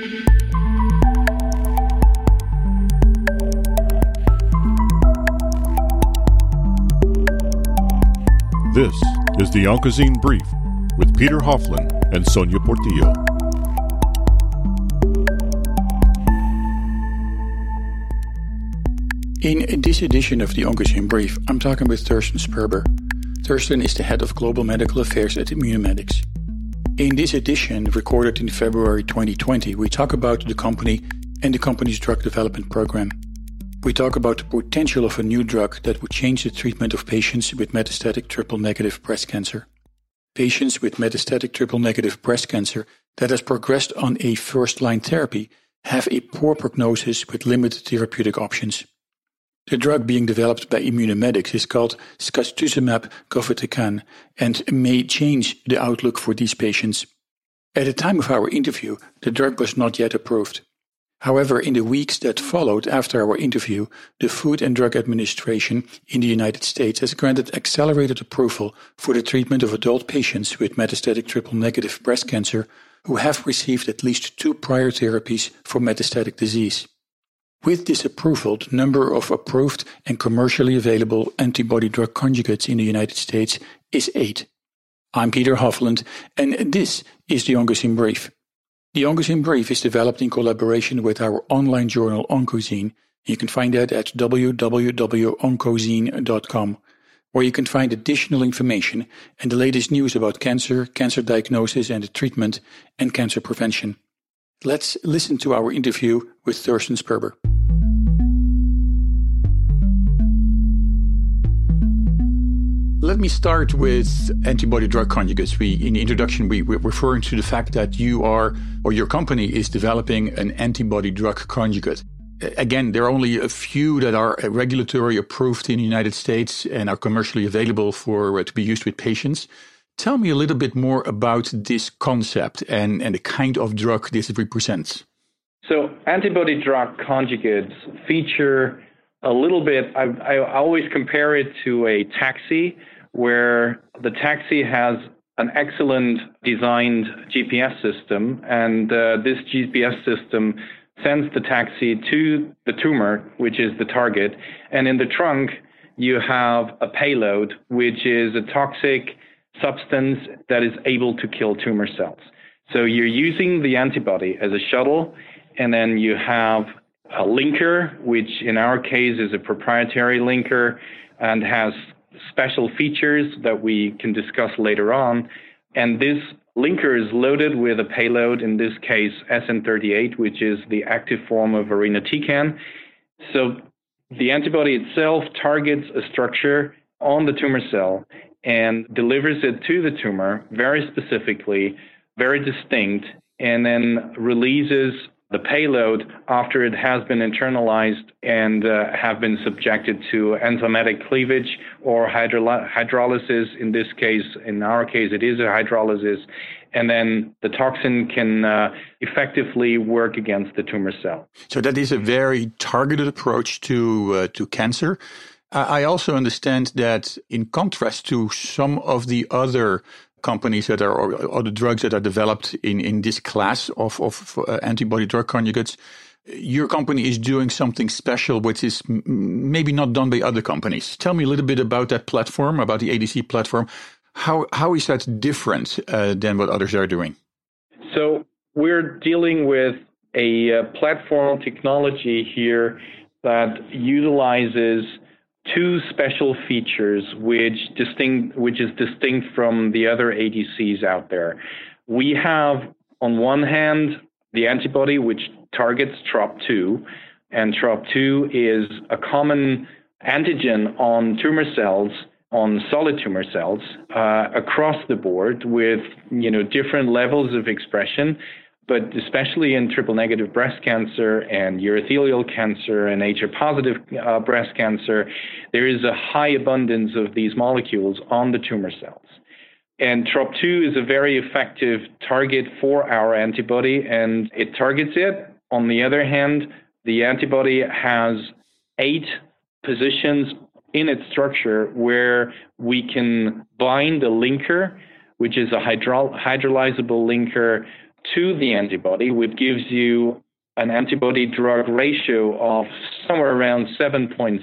This is the Oncozine Brief with Peter Hofland and Sonia Portillo. In this edition of the Oncozine Brief, I'm talking with Thorsten Sperber. Thorsten is the head of global medical affairs at Immunomedics. In this edition, recorded in February 2020, we talk about the company and the company's drug development program. We talk about the potential of a new drug that would change the treatment of patients with metastatic triple negative breast cancer. Patients with metastatic triple negative breast cancer that has progressed on a first line therapy have a poor prognosis with limited therapeutic options. The drug being developed by Immunomedics is called Sacituzumab govitecan and may change the outlook for these patients. At the time of our interview, the drug was not yet approved. However, in the weeks that followed after our interview, the Food and Drug Administration in the United States has granted accelerated approval for the treatment of adult patients with metastatic triple negative breast cancer who have received at least two prior therapies for metastatic disease. With this approval, the number of approved and commercially available antibody drug conjugates in the United States is eight. I'm Peter Hofland, and this is the Oncozine Brief. The Oncozine Brief is developed in collaboration with our online journal Oncozine. You can find that at www.oncozine.com, where you can find additional information and the latest news about cancer, cancer diagnosis and treatment, and cancer prevention. Let's listen to our interview with Thorsten Sperber. Let me start with antibody drug conjugates. We, in the introduction, we were referring to the fact that you are, or your company is developing an antibody drug conjugate. Again, there are only a few that are regulatory approved in the United States and are commercially available for uh, to be used with patients. Tell me a little bit more about this concept and, and the kind of drug this represents. So, antibody drug conjugates feature a little bit, I, I always compare it to a taxi where the taxi has an excellent designed GPS system, and uh, this GPS system sends the taxi to the tumor, which is the target, and in the trunk, you have a payload, which is a toxic substance that is able to kill tumor cells. So you're using the antibody as a shuttle, and then you have a linker, which in our case is a proprietary linker and has special features that we can discuss later on. And this linker is loaded with a payload, in this case SN38, which is the active form of irinotecan. So the antibody itself targets a structure on the tumor cell and delivers it to the tumor very specifically, very distinct, and then releases the payload after it has been internalized and uh, have been subjected to enzymatic cleavage or hydrolysis. In this case, in our case, it is a hydrolysis. And then the toxin can uh, effectively work against the tumor cell. So that is a very targeted approach to uh, to cancer. I also understand that, in contrast to some of the other companies that are or, or, the drugs that are developed in in this class of of uh, antibody drug conjugates your company is doing something special which is m- maybe not done by other companies. Tell me a little bit about that platform about the adc platform. How how is that different uh, than what others are doing? So we're dealing with a uh, platform technology here that utilizes two special features which distinct which is distinct from the other ADCs out there. We have on one hand the antibody which targets TROP2 and TROP2 is a common antigen on tumor cells on solid tumor cells uh, across the board with you know different levels of expression but especially in triple negative breast cancer and urothelial cancer and HR positive uh, breast cancer, there is a high abundance of these molecules on the tumor cells. And TROP2 is a very effective target for our antibody, and it targets it. On the other hand, the antibody has eight positions in its structure where we can bind a linker, which is a hydro- hydrolyzable linker to the antibody, which gives you an antibody drug ratio of somewhere around 7.6.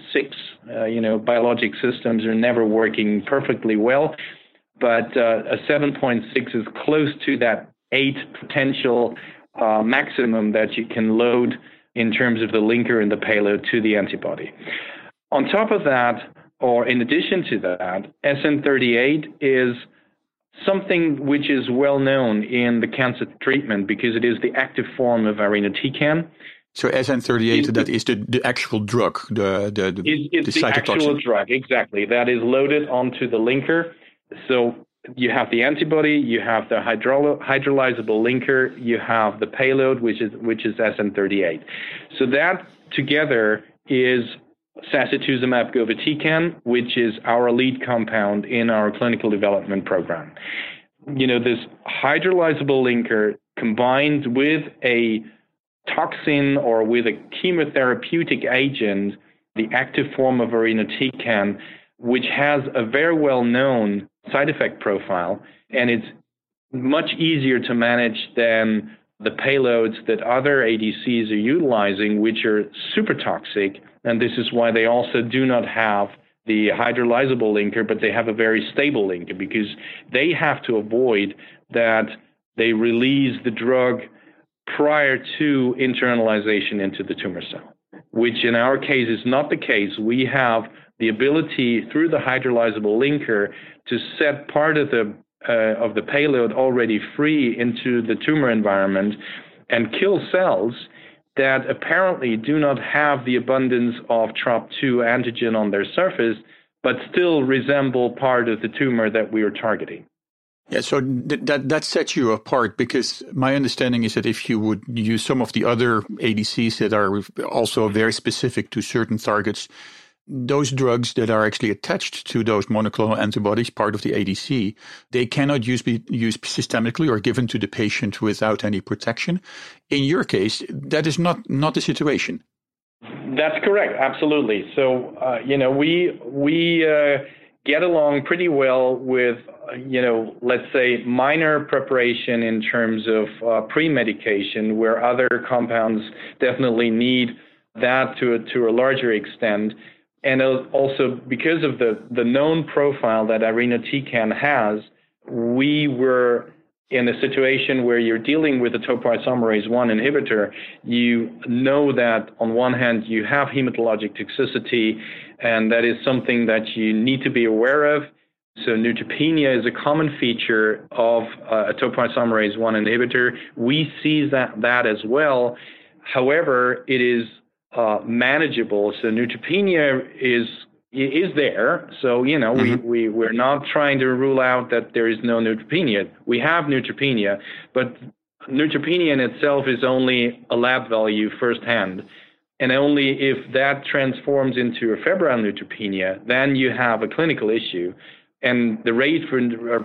Uh, you know, biologic systems are never working perfectly well, but uh, a 7.6 is close to that 8 potential uh, maximum that you can load in terms of the linker and the payload to the antibody. On top of that, or in addition to that, SN38 is something which is well known in the cancer treatment because it is the active form of irinotecan. So SN38, that is the, the actual drug, the the, the, it's the, the actual drug, exactly. That is loaded onto the linker. So you have the antibody, you have the hydro- hydrolyzable linker, you have the payload, which is which is SN38. So that together is sacituzumab govitecan, which is our lead compound in our clinical development program. You know, this hydrolyzable linker combined with a toxin or with a chemotherapeutic agent, the active form of irinotecan, which has a very well known side effect profile, and it's much easier to manage than the payloads that other ADCs are utilizing, which are super toxic. And this is why they also do not have the hydrolyzable linker, but they have a very stable linker because they have to avoid that they release the drug prior to internalization into the tumor cell, which in our case is not the case. We have the ability through the hydrolyzable linker to set part of the uh, of the payload already free into the tumor environment and kill cells that apparently do not have the abundance of TROP2 antigen on their surface, but still resemble part of the tumor that we are targeting. Yeah, so th- that that sets you apart because my understanding is that if you would use some of the other ADCs that are also very specific to certain targets, those drugs that are actually attached to those monoclonal antibodies, part of the ADC, they cannot use, be used systemically or given to the patient without any protection. In your case, that is not, not the situation. That's correct. Absolutely. So, uh, you know, we, we, uh, get along pretty well with, you know, let's say minor preparation in terms of uh, pre-medication where other compounds definitely need that to to a larger extent and also because of the, the known profile that irinotecan has, we were in a situation where you're dealing with a topoisomerase 1 inhibitor, you know that on one hand you have hematologic toxicity, and that is something that you need to be aware of. So neutropenia is a common feature of uh, a topoisomerase 1 inhibitor. We see that, that as well. However, it is uh, manageable. So neutropenia is is there. So you know mm-hmm. we we we're not trying to rule out that there is no neutropenia. We have neutropenia, but neutropenia in itself is only a lab value firsthand. And only if that transforms into a febrile neutropenia, then you have a clinical issue. And the rate for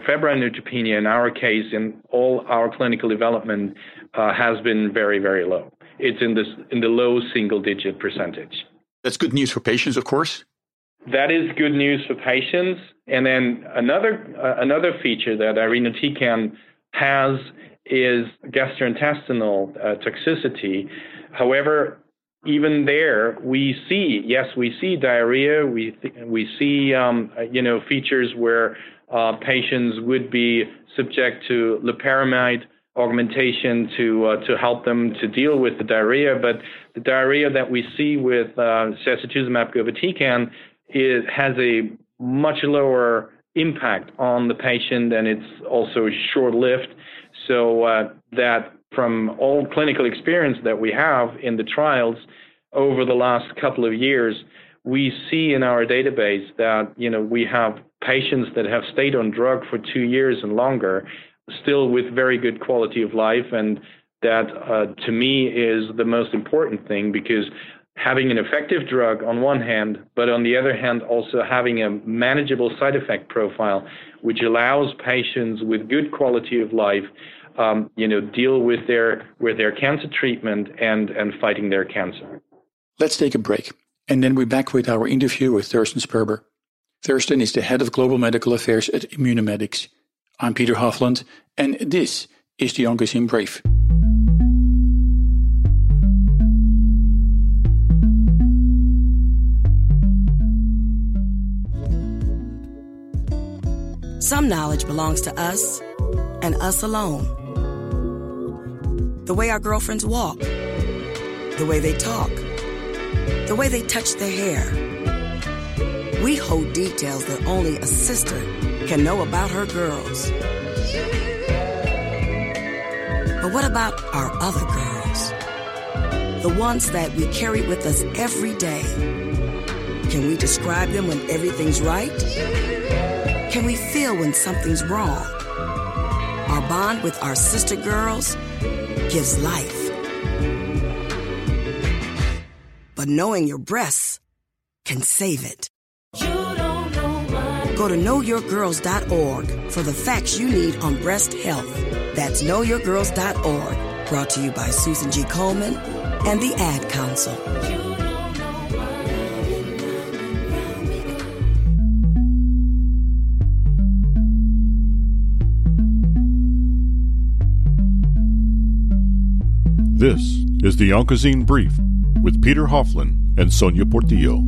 febrile neutropenia in our case, in all our clinical development, uh, has been very, very low it's in this in the low single digit percentage. That's good news for patients, of course. That is good news for patients. And then another uh, another feature that irinotecan has is gastrointestinal uh, toxicity. However, even there, we see yes, we see diarrhea. We th- we see um, you know features where uh, patients would be subject to loperamide augmentation to uh, to help them to deal with the diarrhea. But the diarrhea that we see with uh, sacituzumab govitecan is, has a much lower impact on the patient, and it's also short-lived. So uh, that from all clinical experience that we have in the trials over the last couple of years, we see in our database that you know we have patients that have stayed on drug for two years and longer still with very good quality of life. And that, uh, to me, is the most important thing because having an effective drug on one hand, but on the other hand, also having a manageable side effect profile, which allows patients with good quality of life, um, you know, deal with their with their cancer treatment and and fighting their cancer. Let's take a break, and then we're back with our interview with Thorsten Sperber. Thorsten is the head of global medical affairs at Immunomedics. I'm Peter Hofland, and this is the Oncozine Brief. Some knowledge belongs to us and us alone. The way our girlfriends walk, the way they talk, the way they touch their hair. We hold details that only a sister can know about her girls. But what about our other girls? The ones that we carry with us every day. Can we describe them when everything's right? Can we feel when something's wrong? Our bond with our sister girls gives life. But knowing your breasts can save it. Go to knowyourgirls.org for the facts you need on breast health. That's knowyourgirls.org. Brought to you by Susan G. Komen and the Ad Council. This is the Oncozine Brief with Peter Hofland and Sonia Portillo.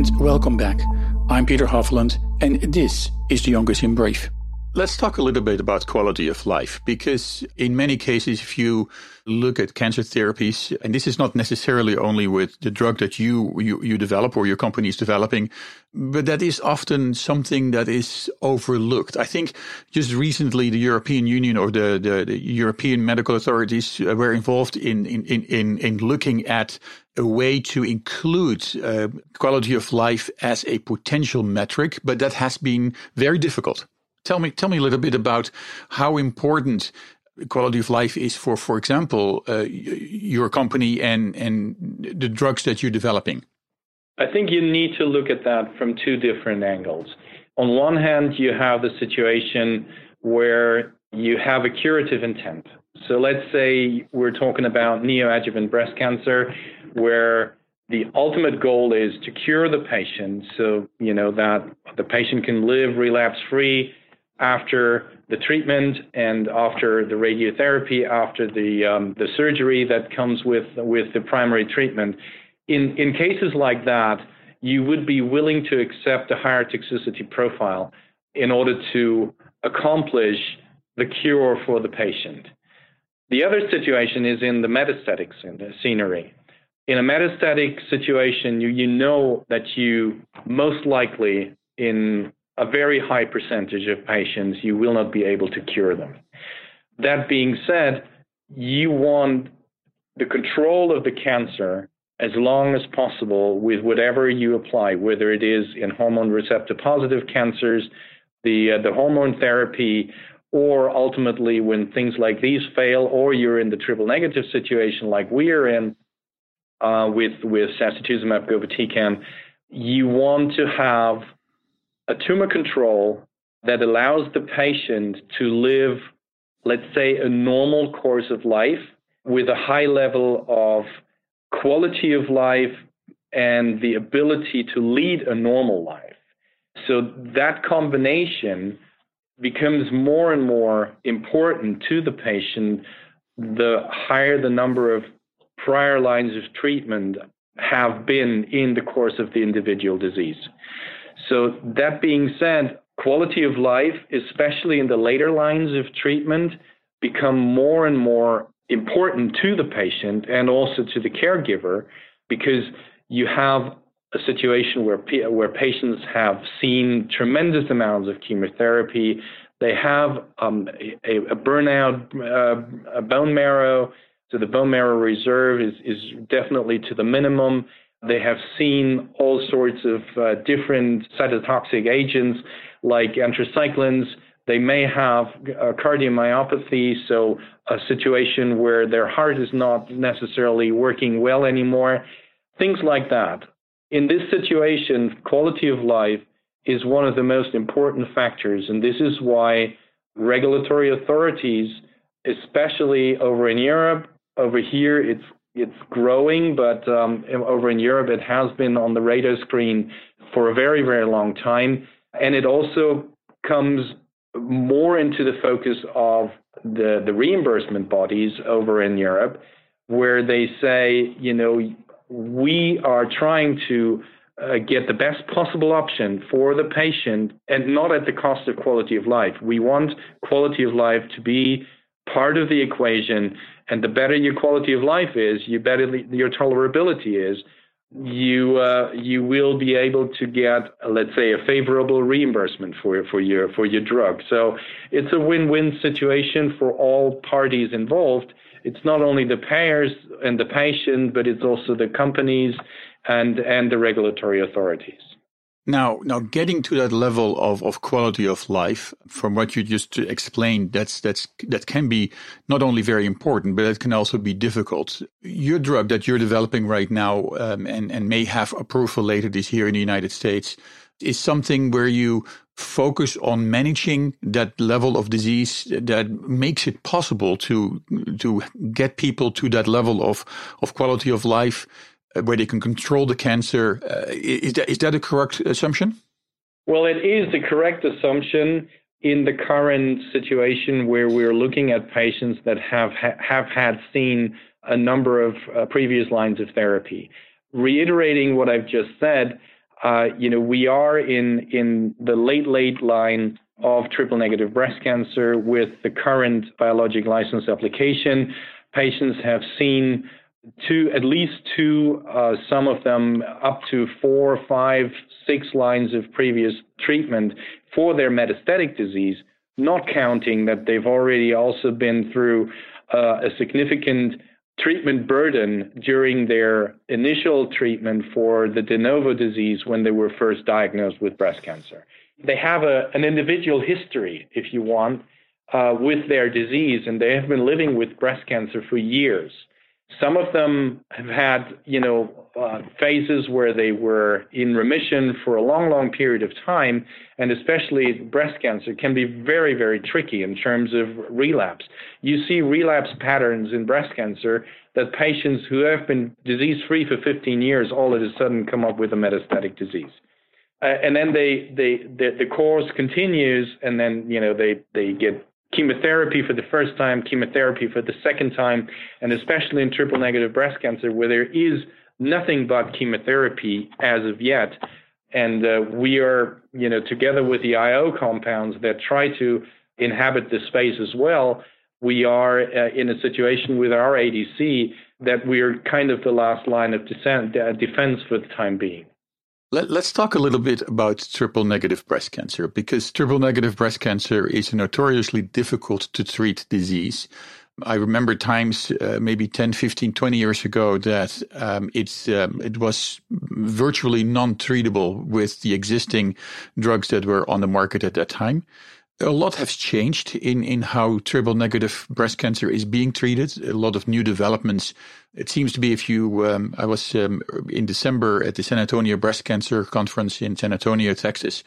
And welcome back. I'm Peter Hofland, and this is the Oncozine Brief. Let's talk a little bit about quality of life because, in many cases, if you look at cancer therapies, and this is not necessarily only with the drug that you, you, you develop or your company is developing, but that is often something that is overlooked. I think just recently the European Union or the, the, the European medical authorities were involved in, in, in, in looking at a way to include uh, quality of life as a potential metric, but that has been very difficult. Tell me, tell me a little bit about how important quality of life is for, for example, uh, your company and and the drugs that you're developing. I think you need to look at that from two different angles. On one hand, you have the situation where you have a curative intent. So let's say we're talking about neoadjuvant breast cancer, where the ultimate goal is to cure the patient so you know that the patient can live relapse free after the treatment and after the radiotherapy, after the um, the surgery that comes with with the primary treatment. In in cases like that, you would be willing to accept a higher toxicity profile in order to accomplish the cure for the patient. The other situation is in the metastatic scenery. In a metastatic situation, you, you know that you most likely in a very high percentage of patients, you will not be able to cure them. That being said, you want the control of the cancer as long as possible with whatever you apply, whether it is in hormone receptor positive cancers, the, uh, the hormone therapy, or ultimately when things like these fail, or you're in the triple negative situation like we are in uh, with, with sacituzumab you want to have a tumor control that allows the patient to live, let's say, a normal course of life with a high level of quality of life and the ability to lead a normal life. So that combination becomes more and more important to the patient the higher the number of prior lines of treatment have been in the course of the individual disease. So, that being said, quality of life, especially in the later lines of treatment, become more and more important to the patient and also to the caregiver because you have a situation where where patients have seen tremendous amounts of chemotherapy. They have um, a, a, burnout uh, a bone marrow, so the bone marrow reserve is is definitely to the minimum. They have seen all sorts of uh, different cytotoxic agents like anthracyclines. They may have uh, cardiomyopathy, so a situation where their heart is not necessarily working well anymore, things like that. In this situation, quality of life is one of the most important factors, and this is why regulatory authorities, especially over in Europe, over here, it's it's growing, but um, over in Europe, it has been on the radar screen for a very, very long time. And it also comes more into the focus of the, the reimbursement bodies over in Europe, where they say, you know, we are trying to uh, get the best possible option for the patient and not at the cost of quality of life. We want quality of life to be part of the equation, and the better your quality of life is, you better your tolerability is, you uh, you will be able to get, let's say, a favorable reimbursement for for your for your drug. So it's a win-win situation for all parties involved. It's not only the payers and the patient, but it's also the companies and and the regulatory authorities. Now, now getting to that level of, of quality of life, from what you just explained, that's that's that can be not only very important, but it can also be difficult. Your drug that you're developing right now, um, and and may have approval later this year in the United States, is something where you focus on managing that level of disease that makes it possible to to get people to that level of of quality of life where they can control the cancer. Uh, is that is that a correct assumption? Well, it is the correct assumption in the current situation where we're looking at patients that have have had seen a number of uh, previous lines of therapy. Reiterating what I've just said, uh, you know, we are in in the late late line of triple negative breast cancer with the current biologic license application. Patients have seen two, at least two, uh, some of them up to four, five, six lines of previous treatment for their metastatic disease, not counting that they've already also been through uh, a significant treatment burden during their initial treatment for the de novo disease when they were first diagnosed with breast cancer. They have a, an individual history, if you want, uh, with their disease, and they have been living with breast cancer for years. Some of them have had, you know, uh, phases where they were in remission for a long, long period of time, and especially breast cancer can be very, very tricky in terms of relapse. You see relapse patterns in breast cancer that patients who have been disease free for 15 years all of a sudden come up with a metastatic disease. Uh, and then they, they, the, the course continues, and then you know they, they get chemotherapy for the first time, chemotherapy for the second time, and especially in triple negative breast cancer, where there is nothing but chemotherapy as of yet. And uh, we are, you know, together with the IO compounds that try to inhabit this space as well, we are uh, in a situation with our ADC that we're kind of the last line of uh, defense for the time being. Let, us talk a little bit about triple negative breast cancer because triple negative breast cancer is a notoriously difficult to treat disease. I remember times, uh, maybe 10, 15, 20 years ago, that um, it's, um, it was virtually non treatable with the existing drugs that were on the market at that time a lot has changed in, in how triple negative breast cancer is being treated. A lot of new developments. It seems to be if you, um, I was um, in December at the San Antonio Breast Cancer Conference in San Antonio, Texas.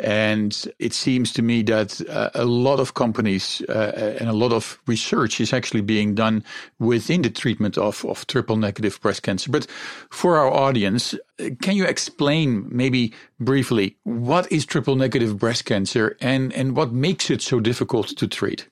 And it seems to me that uh, a lot of companies uh, and a lot of research is actually being done within the treatment of, of triple negative breast cancer. But for our audience, can you explain maybe briefly what is triple negative breast cancer and, and what makes it so difficult to treat?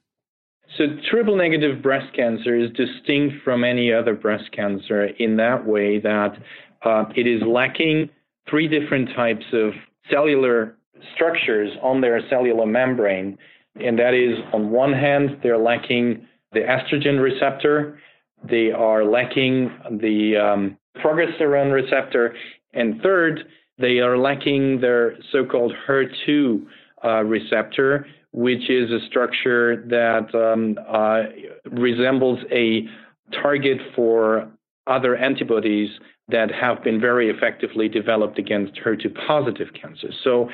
So, triple negative breast cancer is distinct from any other breast cancer in that way that uh, it is lacking three different types of cellular structures on their cellular membrane. And that is, on one hand, they're lacking the estrogen receptor, they are lacking the um, progesterone receptor, and third, they are lacking their so called HER2 uh, receptor, which is a structure that um, uh, resembles a target for other antibodies that have been very effectively developed against HER2 positive cancers. So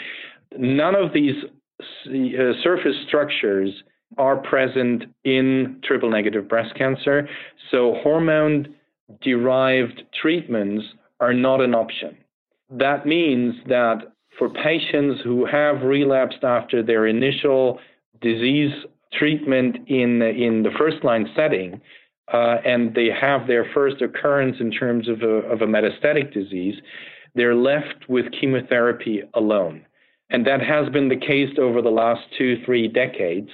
None of these uh, surface structures are present in triple negative breast cancer, so hormone derived treatments are not an option. That means that for patients who have relapsed after their initial disease treatment in, in the first line setting, uh, and they have their first occurrence in terms of a, of a metastatic disease, they're left with chemotherapy alone. And that has been the case over the last two, three decades.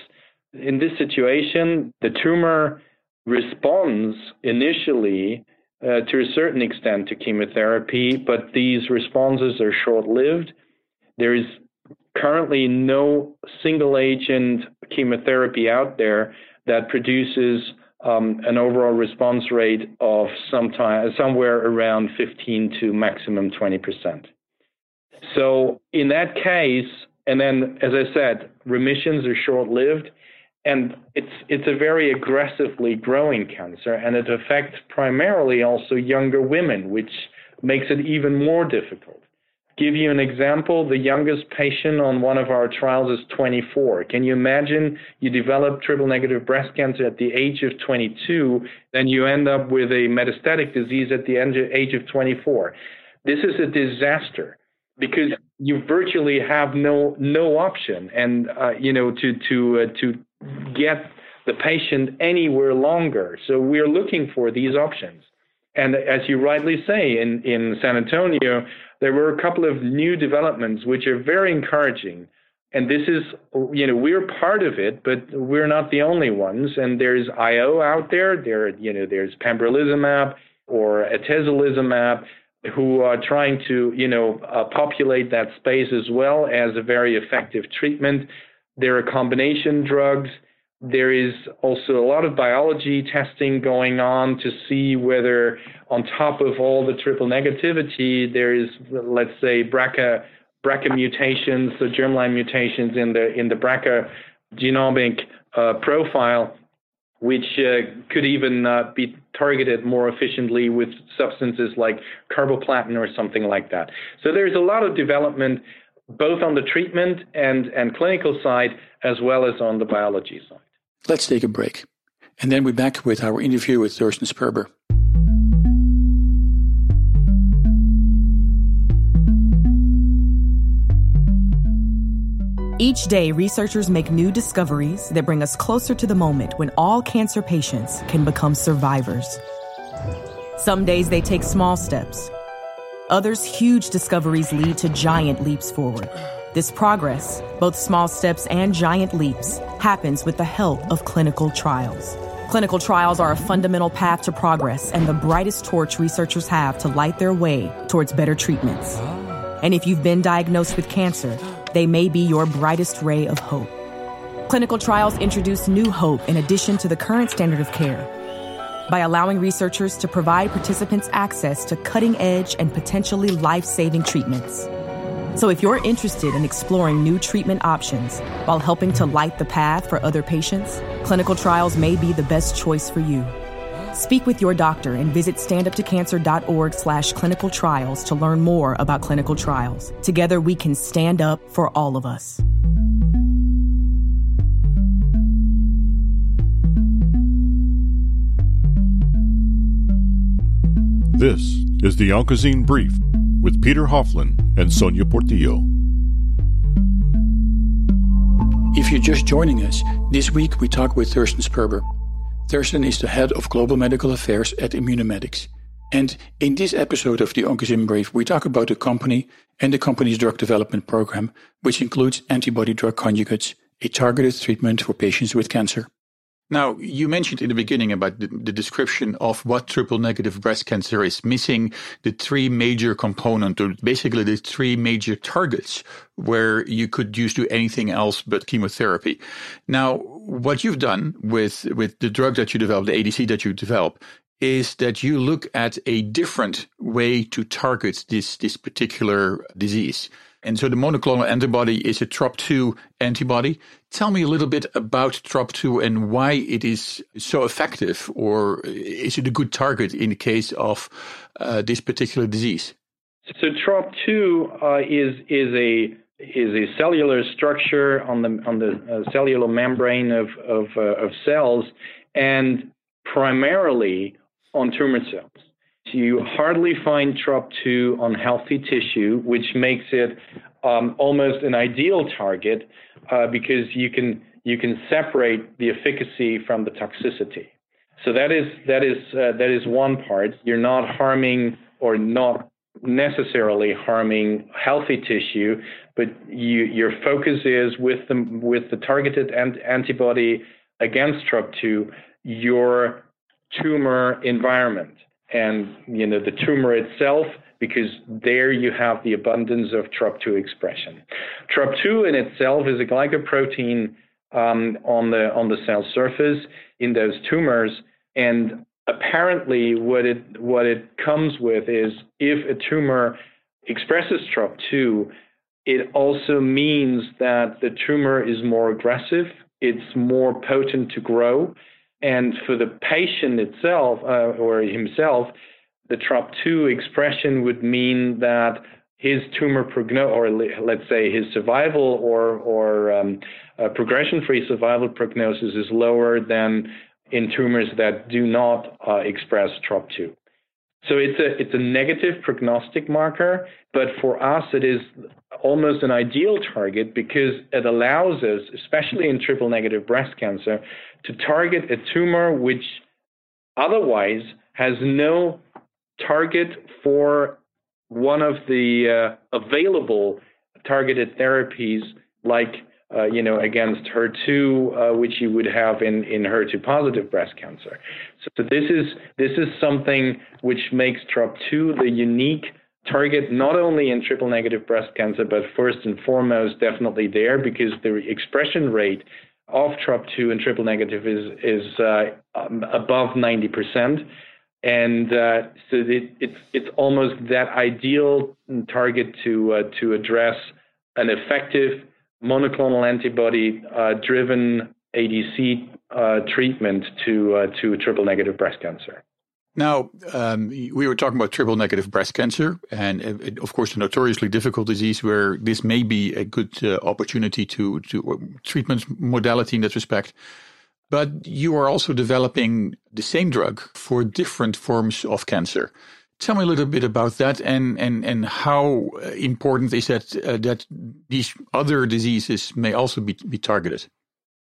In this situation, the tumor responds initially uh, to a certain extent to chemotherapy, but these responses are short lived. There is currently no single agent chemotherapy out there that produces um, an overall response rate of sometime, somewhere around 15 to maximum 20%. So, in that case, and then, as I said, remissions are short lived and it's it's a very aggressively growing cancer, and it affects primarily also younger women, which makes it even more difficult. Give you an example: the youngest patient on one of our trials is 24. Can you imagine you develop triple negative breast cancer at the age of 22, then you end up with a metastatic disease at the age of 24? This is a disaster because you virtually have no no option and uh, you know to to uh, to get the patient anywhere longer. So we're looking for these options. And as you rightly say, in, in San Antonio, there were a couple of new developments which are very encouraging. And this is, you know, we're part of it, but we're not the only ones. And there's IO out there. There, you know, there's pembrolizumab or atezolizumab who are trying to, you know, uh, populate that space as well as a very effective treatment. There are combination drugs. There is also a lot of biology testing going on to see whether, on top of all the triple negativity, there is, let's say, BRCA, BRCA mutations, the germline mutations in the in the BRCA genomic uh, profile, which uh, could even uh, be targeted more efficiently with substances like carboplatin or something like that. So there's a lot of development both on the treatment and, and clinical side as well as on the biology side. Let's take a break. And then we're back with our interview with Thorsten Sperber. Each day, researchers make new discoveries that bring us closer to the moment when all cancer patients can become survivors. Some days they take small steps Others' huge discoveries lead to giant leaps forward. This progress, both small steps and giant leaps, happens with the help of clinical trials. Clinical trials are a fundamental path to progress and the brightest torch researchers have to light their way towards better treatments. And if you've been diagnosed with cancer, they may be your brightest ray of hope. Clinical trials introduce new hope in addition to the current standard of care by allowing researchers to provide participants access to cutting edge and potentially life saving treatments. So, if you're interested in exploring new treatment options while helping to light the path for other patients, clinical trials may be the best choice for you. Speak with your doctor and visit standuptocancer.org slash clinical trials to learn more about clinical trials. Together we can stand up for all of us. This is the Oncozine Brief with Peter Hofland and Sonia Portillo. If you're just joining us, this week we talk with Thorsten Sperber. Thorsten is the head of global medical affairs at Immunomedics. And in this episode of the Oncozine Brief, we talk about the company and the company's drug development program, which includes antibody drug conjugates, a targeted treatment for patients with cancer. Now, you mentioned in the beginning about the, the, description of what triple negative breast cancer is, missing the three major components, or basically the three major targets where you could use do anything else but chemotherapy. Now, what you've done with, with the drug that you developed, the ADC that you develop, is that you look at a different way to target this, this particular disease. And so the monoclonal antibody is a TROP2 antibody. Tell me a little bit about TROP2 and why it is so effective, or is it a good target in the case of uh, this particular disease? So TROP2 uh, is is a is a cellular structure on the on the uh, cellular membrane of of, uh, of cells, and primarily on tumor cells. You hardly find TROP2 on healthy tissue, which makes it um, almost an ideal target uh, because you can you can separate the efficacy from the toxicity. So that is that is uh, that is one part. You're not harming or not necessarily harming healthy tissue, but you, your focus is with the with the targeted ant- antibody against TROP2, your tumor environment. And you know the tumor itself because there you have the abundance of TROP2 expression. TROP2 in itself is a glycoprotein um, on the on the cell surface in those tumors, and apparently what it what it comes with is if a tumor expresses TROP2, it also means that the tumor is more aggressive, it's more potent to grow, and for the patient itself uh, or himself, the TROP2 expression would mean that his tumor prognosis, or let's say his survival or or um, uh, progression-free survival prognosis is lower than in tumors that do not uh, express TROP2. So it's a it's a negative prognostic marker, but for us it is almost an ideal target because it allows us, especially in triple negative breast cancer, to target a tumor which otherwise has no target for one of the uh, available targeted therapies like uh, you know, against HER2, uh, which you would have in, in HER2 positive breast cancer. So, this is this is something which makes TROP2 the unique target not only in triple negative breast cancer, but first and foremost definitely there because the expression rate of TROP2 and triple negative is is uh, um, above 90 percent. And uh, so it, it's it's almost that ideal target to uh, to address an effective monoclonal antibody driven ADC treatment to to triple negative breast cancer. Now, um, we were talking about triple negative breast cancer, and it, of course, a notoriously difficult disease where this may be a good uh, opportunity to to uh, treatment modality in that respect. But you are also developing the same drug for different forms of cancer. Tell me a little bit about that and, and, and how important is that uh, that these other diseases may also be, be targeted?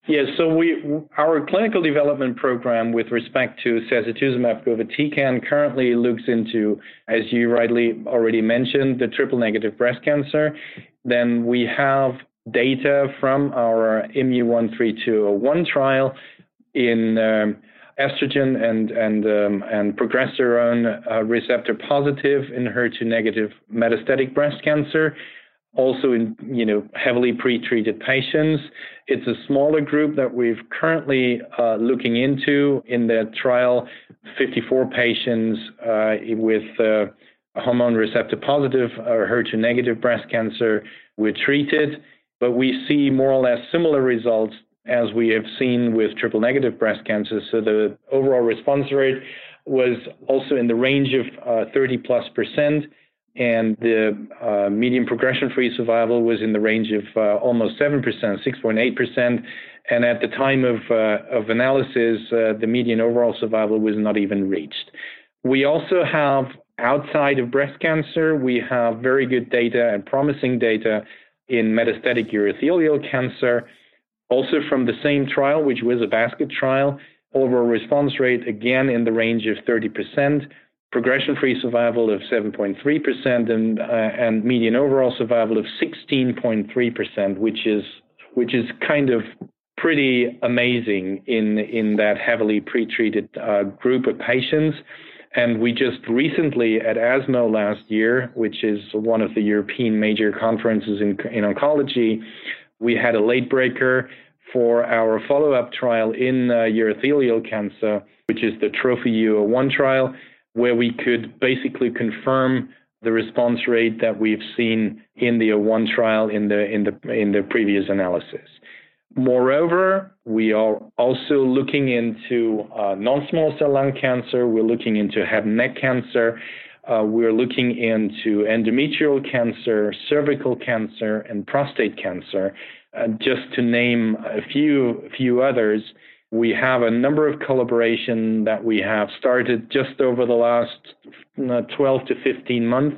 Yes, so we our clinical development program with respect to sacituzumab govitecan currently looks into, as you rightly already mentioned, the triple negative breast cancer. Then we have data from our IMMU-132-01 trial in um, estrogen and and um, and progesterone uh, receptor positive in HER2 negative metastatic breast cancer. Also in you know heavily pretreated patients. It's a smaller group that we've currently uh, looking into in the trial. 54 patients uh, with uh, hormone receptor positive or HER2 negative breast cancer were treated, but we see more or less similar results as we have seen with triple negative breast cancer. So the overall response rate was also in the range of uh, 30 plus percent, and the uh, median progression-free survival was in the range of uh, almost 7 percent, 6.8 percent. And at the time of, uh, of analysis, uh, the median overall survival was not even reached. We also have outside of breast cancer, we have very good data and promising data in metastatic urothelial cancer also from the same trial, which was a basket trial, overall response rate again in the range of 30%, progression-free survival of 7.3%, and uh, and median overall survival of 16.3%, which is which is kind of pretty amazing in in that heavily pretreated uh, group of patients. And we just recently at ESMO last year, which is one of the European major conferences in in oncology, we had a late breaker for our follow-up trial in uh, urothelial cancer, which is the TROPHY-U01 trial, where we could basically confirm the response rate that we've seen in the 01 trial in the in the in the previous analysis. Moreover, we are also looking into uh, non-small cell lung cancer. We're looking into head and neck cancer. Uh, we're looking into endometrial cancer, cervical cancer, and prostate cancer. Uh, just to name a few few others, we have a number of collaboration that we have started just over the last uh, 12 to 15 months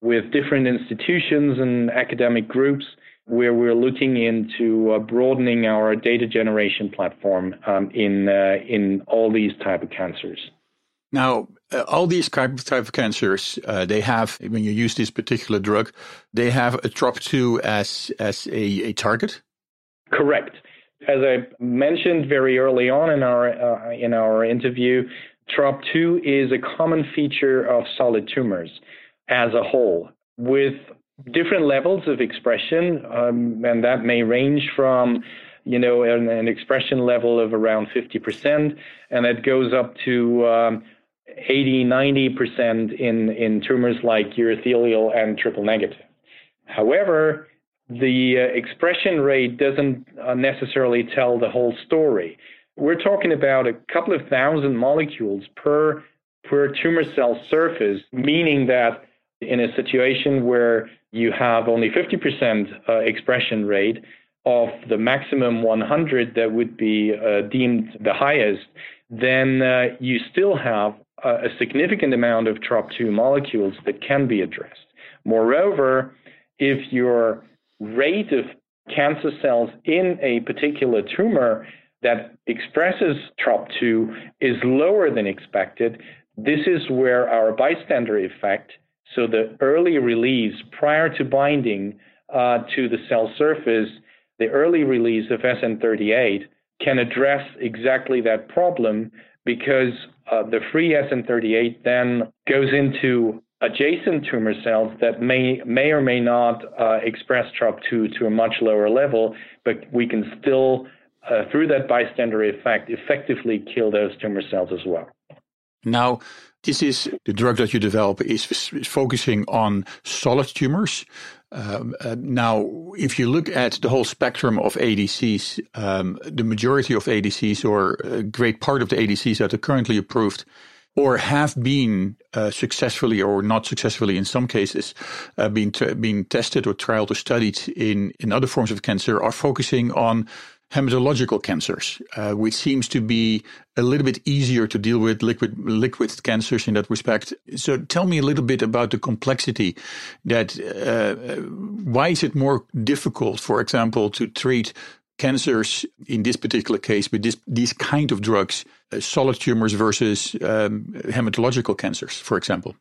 with different institutions and academic groups where we're looking into uh, broadening our data generation platform um, in uh, in all these type of cancers. Now, uh, all these type, type of cancers, uh, they have, when you use this particular drug, they have a TROP2 as, as a, a target? Correct. As I mentioned very early on in our, uh, in our interview, TROP2 is a common feature of solid tumors as a whole, with different levels of expression, um, and that may range from you know an, an, expression level of around 50%, and it goes up to um, 80, 90% in, in tumors like urothelial and triple negative. However, the uh, expression rate doesn't uh, necessarily tell the whole story. We're talking about a couple of thousand molecules per per tumor cell surface, meaning that in a situation where you have only 50% uh, expression rate of the maximum 100 that would be uh, deemed the highest, then uh, you still have a, significant amount of TROP2 molecules that can be addressed. Moreover, if your rate of cancer cells in a particular tumor that expresses TROP2 is lower than expected, this is where our bystander effect, so the early release prior to binding uh, to the cell surface, the early release of SN38 can address exactly that problem because uh, the free SN38 then goes into adjacent tumor cells that may may or may not uh, express TROP2 to a much lower level, but we can still, uh, through that bystander effect, effectively kill those tumor cells as well. Now, this is the drug that you develop is, is focusing on solid tumors. Um, uh, now, if you look at the whole spectrum of ADCs, um, the majority of ADCs, or a great part of the ADCs that are currently approved, or have been uh, successfully or not successfully in some cases uh, being tested or trialed or studied in in other forms of cancer are focusing on hematological cancers, uh, which seems to be a little bit easier to deal with liquid liquid cancers in that respect. So tell me a little bit about the complexity. That uh, why is it more difficult, for example, to treat cancers in this particular case with this, these kind of drugs, uh, solid tumors versus um, hematological cancers, for example?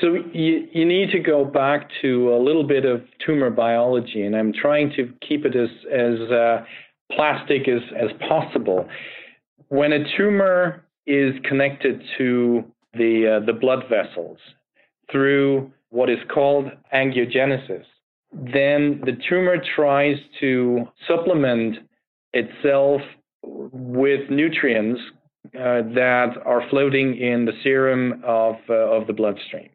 So you, you need to go back to a little bit of tumor biology, and I'm trying to keep it as as uh, plastic as, as possible. When a tumor is connected to the, uh, the blood vessels through what is called angiogenesis, then the tumor tries to supplement itself with nutrients uh, that are floating in the serum of, uh, of the bloodstream.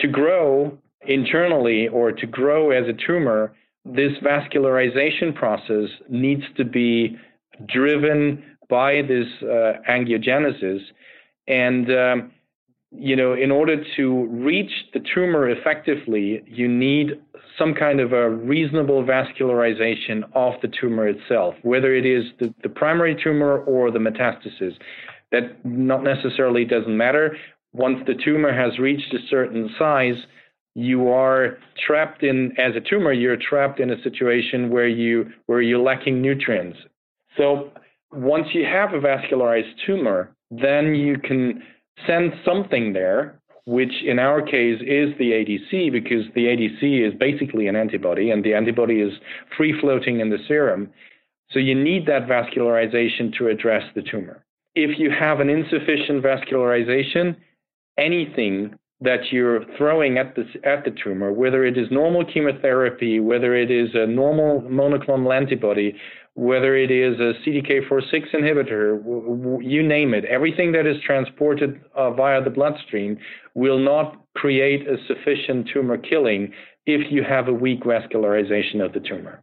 To grow internally or to grow as a tumor, this vascularization process needs to be driven by this uh, angiogenesis. And, um, you know, in order to reach the tumor effectively, you need some kind of a reasonable vascularization of the tumor itself, whether it is the, the primary tumor or the metastasis. That not necessarily doesn't matter. Once the tumor has reached a certain size, you are trapped in as a tumor you're trapped in a situation where you where you're lacking nutrients so once you have a vascularized tumor then you can send something there which in our case is the ADC because the ADC is basically an antibody and the antibody is free floating in the serum. So you need that vascularization to address the tumor. If you have an insufficient vascularization anything that you're throwing at the, at the tumor, whether it is normal chemotherapy, whether it is a normal monoclonal antibody, whether it is a CDK4/6 inhibitor, you name it, everything that is transported uh, via the bloodstream will not create a sufficient tumor killing if you have a weak vascularization of the tumor.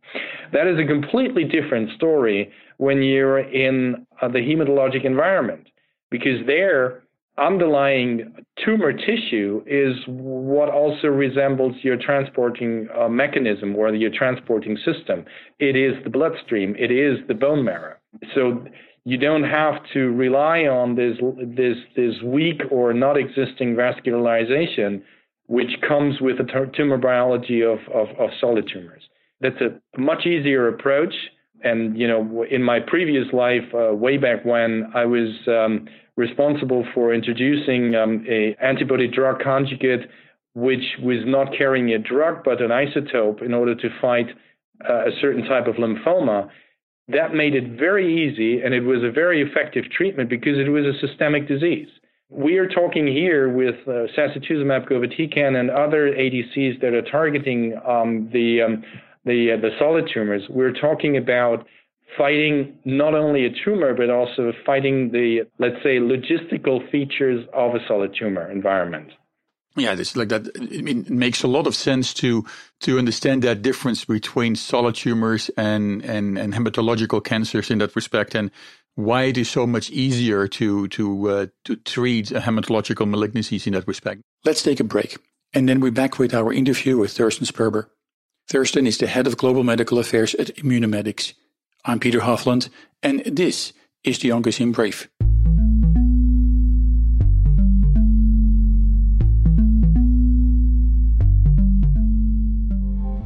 That is a completely different story when you're in uh, the hematologic environment, because there underlying tumor tissue is what also resembles your transporting uh, mechanism or your transporting system. It is the bloodstream, it is the bone marrow. So you don't have to rely on this this this weak or not existing vascularization, which comes with the tumor biology of, of, of solid tumors. That's a much easier approach. And you know, in my previous life, uh, way back when I was um, responsible for introducing um, a antibody drug conjugate which was not carrying a drug but an isotope in order to fight uh, a certain type of lymphoma. that made it very easy and it was a very effective treatment because it was a systemic disease. We are talking here with uh, sacituzumab govitecan and other ADCs that are targeting um, the um, the uh, the solid tumors. We're talking about fighting not only a tumor but also fighting the let's say logistical features of a solid tumor environment. Yeah, this like that. I mean, it makes a lot of sense to to understand that difference between solid tumors and and and hematological cancers in that respect, and why it is so much easier to to uh, to treat hematological malignancies in that respect. Let's take a break, and then we're back with our interview with Thorsten Sperber. Thorsten is the head of global medical affairs at Immunomedics. I'm Peter Hofland, and this is the Oncozine Brief.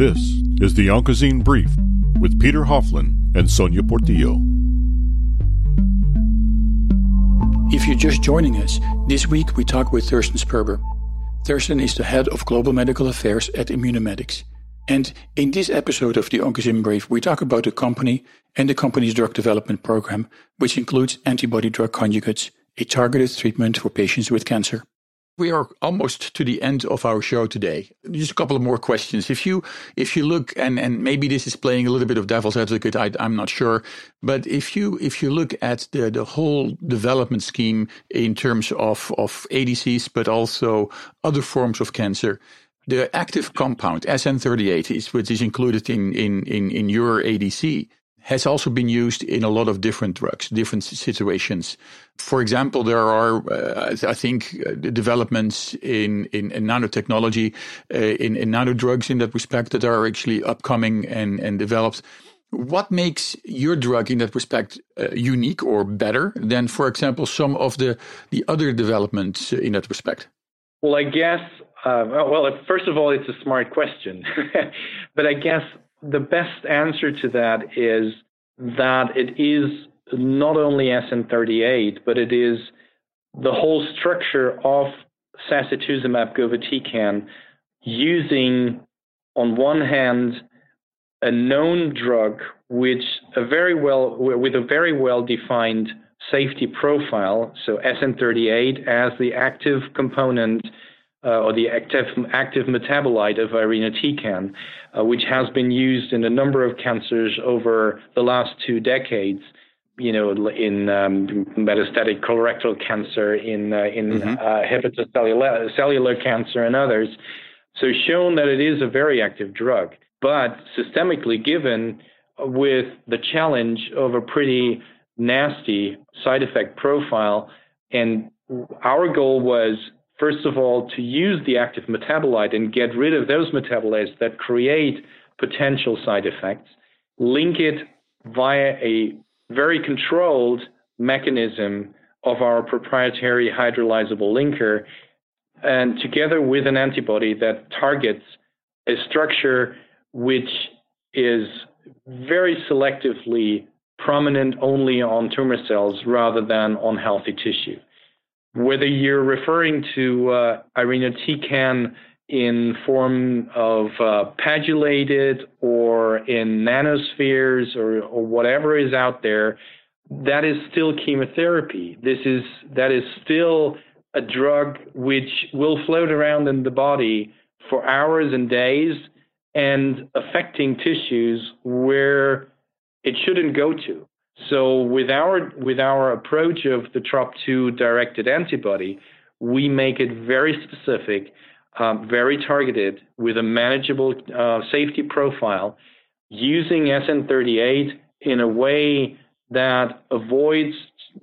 This is the Oncozine Brief with Peter Hofland and Sonia Portillo. If you're just joining us, this week we talk with Thorsten Sperber. Thorsten is the head of global medical affairs at Immunomedics. And in this episode of the Oncozine Brief, we talk about the company and the company's drug development program, which includes antibody drug conjugates, a targeted treatment for patients with cancer we are almost to the end of our show today. Just a couple of more questions. If you if you look and and maybe this is playing a little bit of devil's advocate, I, am not sure, but if you if you look at the the whole development scheme in terms of of ADCs, but also other forms of cancer. The active compound SN38 is which is included in in in, in your ADC has also been used in a lot of different drugs, different situations. For example, there are, uh, I think, uh, developments in, in, in nanotechnology, uh, in, in nanodrugs in that respect that are actually upcoming and, and developed. What makes your drug in that respect uh, unique or better than, for example, some of the, the other developments in that respect? Well, I guess, uh, well, first of all, it's a smart question. but I guess the best answer to that is that it is not only SN38, but it is the whole structure of sacituzumab govitecan using, on one hand, a known drug which a very well with a very well defined safety profile. So SN38 as the active component uh, or the active, active metabolite of irinotecan, uh, which has been used in a number of cancers over the last two decades. You know, in um, metastatic colorectal cancer, in uh, in mm-hmm. Uh, hepatocellular cellular cancer, and others. So, shown that it is a very active drug, but systemically given with the challenge of a pretty nasty side effect profile. And our goal was first of all, to use the active metabolite and get rid of those metabolites that create potential side effects, link it via a very controlled mechanism of our proprietary hydrolyzable linker, and together with an antibody that targets a structure which is very selectively prominent only on tumor cells rather than on healthy tissue whether you're referring to uh, irinotecan in form of uh, or in nanospheres or, or whatever is out there, that is still chemotherapy. This is that is still a drug which will float around in the body for hours and days and affecting tissues where it shouldn't go to. So with our with our approach of the TROP2 directed antibody, we make it very specific, um, very targeted, with a manageable uh, safety profile, using SN38 in a way that avoids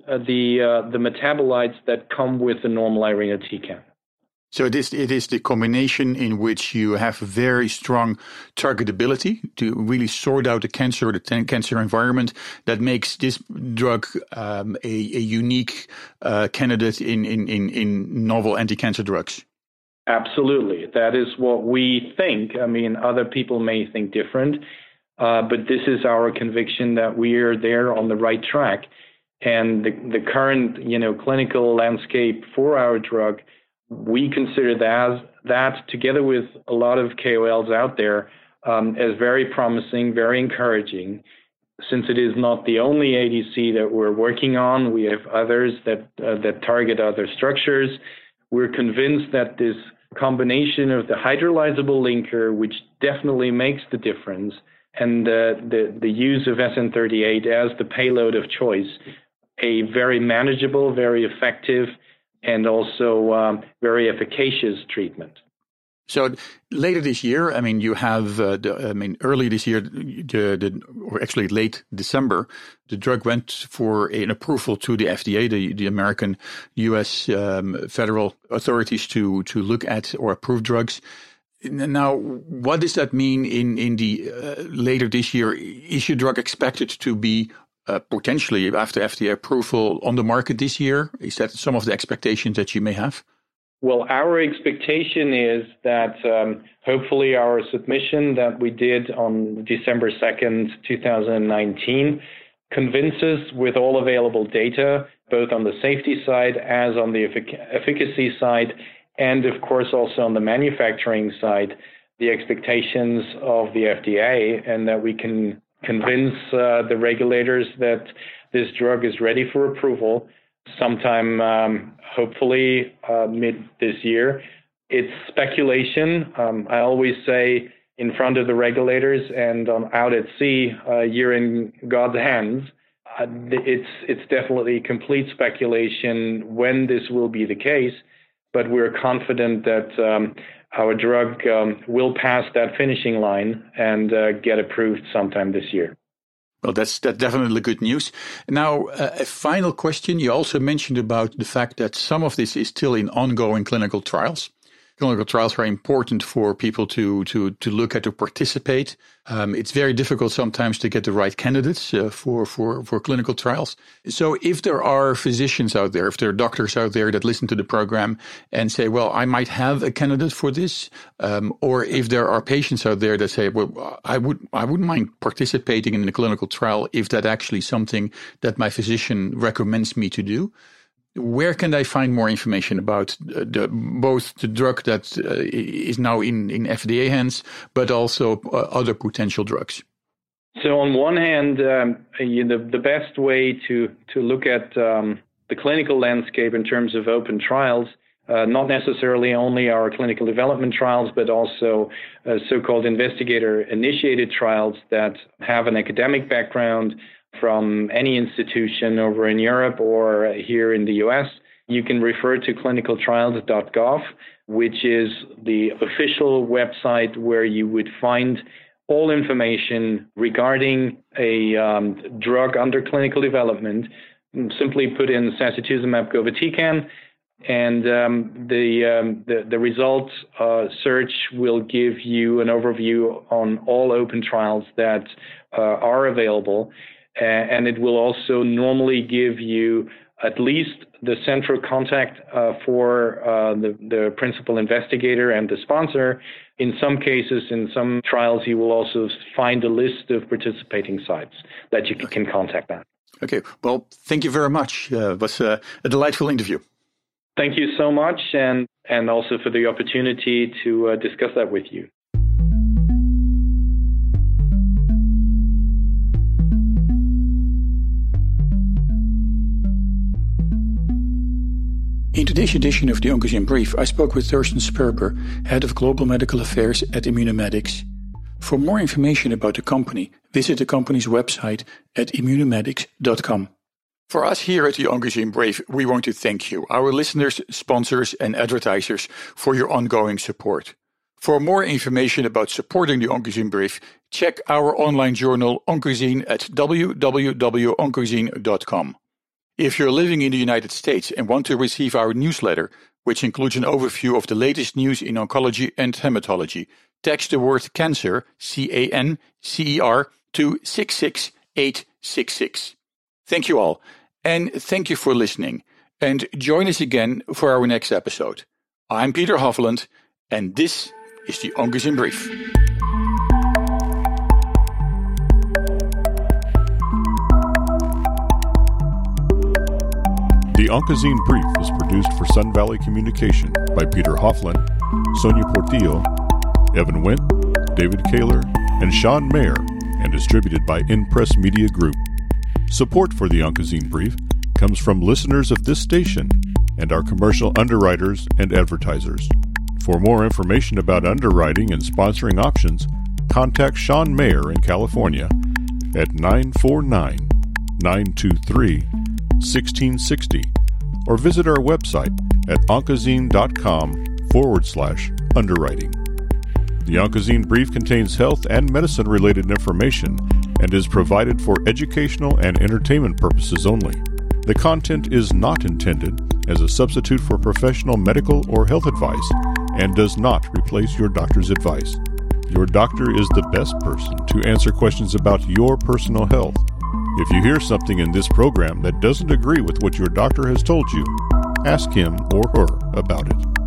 uh, the uh, the metabolites that come with the normal irinotecan. So it is it is the combination in which you have very strong targetability to really sort out the cancer, or the cancer environment that makes this drug um, a, a, unique uh, candidate in, in, in, in novel anti-cancer drugs. Absolutely, that is what we think. I mean, other people may think different, uh, but this is our conviction that we are there on the right track, and the the current you know clinical landscape for our drug we consider that that together with a lot of KOLs out there um, as very promising, very encouraging. Since it is not the only ADC that we're working on, we have others that uh, that target other structures. We're convinced that this combination of the hydrolyzable linker, which definitely makes the difference, and the the use of SN38 as the payload of choice, a very manageable, very effective and also um, very efficacious treatment. So later this year, I mean, you have, uh, I mean, early this year, the, the, or actually late December, the drug went for an approval to the FDA, the, the American U.S. Um, federal authorities to to look at or approve drugs. Now, what does that mean in in the uh, later this year? Is your drug expected to be potentially after FDA approval on the market this year? Is that some of the expectations that you may have? Well, our expectation is that um, hopefully our submission that we did on December 2nd, 2019, convinces with all available data, both on the safety side as on the effic- efficacy side, and of course also on the manufacturing side, the expectations of the FDA, and that we can convince uh, the regulators that this drug is ready for approval sometime, um, hopefully uh, mid this year. It's speculation. Um, I always say in front of the regulators and um, out at sea, uh, you're in God's hands. Uh, it's it's definitely complete speculation when this will be the case, but we're confident that um, our drug um, will pass that finishing line and uh, get approved sometime this year. Well, that's that's definitely good news. Now, uh, a final question. You also mentioned about the fact that some of this is still in ongoing clinical trials clinical trials are important for people to to to look at to participate. Um, it's very difficult sometimes to get the right candidates uh, for for for clinical trials. So if there are physicians out there, if there are doctors out there that listen to the program and say, "Well, I might have a candidate for this," um, or if there are patients out there that say, "Well, I would I wouldn't mind participating in a clinical trial if that actually something that my physician recommends me to do." Where can I find more information about the, both the drug that uh, is now in, in FDA hands, but also uh, other potential drugs? So, on one hand, um, know, the best way to, to look at um, the clinical landscape in terms of open trials, uh, not necessarily only our clinical development trials, but also uh, so called investigator initiated trials that have an academic background from any institution over in Europe or here in the US, you can refer to clinicaltrials.gov, which is the official website where you would find all information regarding a um, drug under clinical development. Simply put in sacituzumab govitecan, and um, the, um, the, the result uh, search will give you an overview on all open trials that uh, are available and it will also normally give you at least the central contact uh, for uh, the, the, principal investigator and the sponsor. In some cases, in some trials, you will also find a list of participating sites that you can contact them. Okay, well, thank you very much. Uh, it was a, a delightful interview. Thank you so much, and, and also for the opportunity to uh, discuss that with you. In today's edition of the Oncozine Brief, I spoke with Thorsten Sperber, Head of Global Medical Affairs at Immunomedics. For more information about the company, visit the company's website at immunomedics.com. For us here at the Oncozine Brief, we want to thank you, our listeners, sponsors, and advertisers, for your ongoing support. For more information about supporting the Oncozine Brief, check our online journal Oncozine at www.oncozine.com. If you're living in the United States and want to receive our newsletter, which includes an overview of the latest news in oncology and hematology, text the word cancer, C A N C E R, to 66866. Thank you all, and thank you for listening. And join us again for our next episode. I'm Peter Hofland, and this is the Oncozine Brief. The Oncozine Brief is produced for Sun Valley Communication by Peter Hofland, Sonia Portillo, Evan Went, David Kaler, and Sean Mayer, and distributed by InPress Media Group. Support for the Oncozine Brief comes from listeners of this station and our commercial underwriters and advertisers. For more information about underwriting and sponsoring options, contact Sean Mayer in California at 949 923 1660 or visit our website at oncozine.com forward slash underwriting. The Oncozine Brief contains health and medicine related information and is provided for educational and entertainment purposes only. The content is not intended as a substitute for professional medical or health advice and does not replace your doctor's advice. Your doctor is the best person to answer questions about your personal health. If you hear something in this program that doesn't agree with what your doctor has told you, ask him or her about it.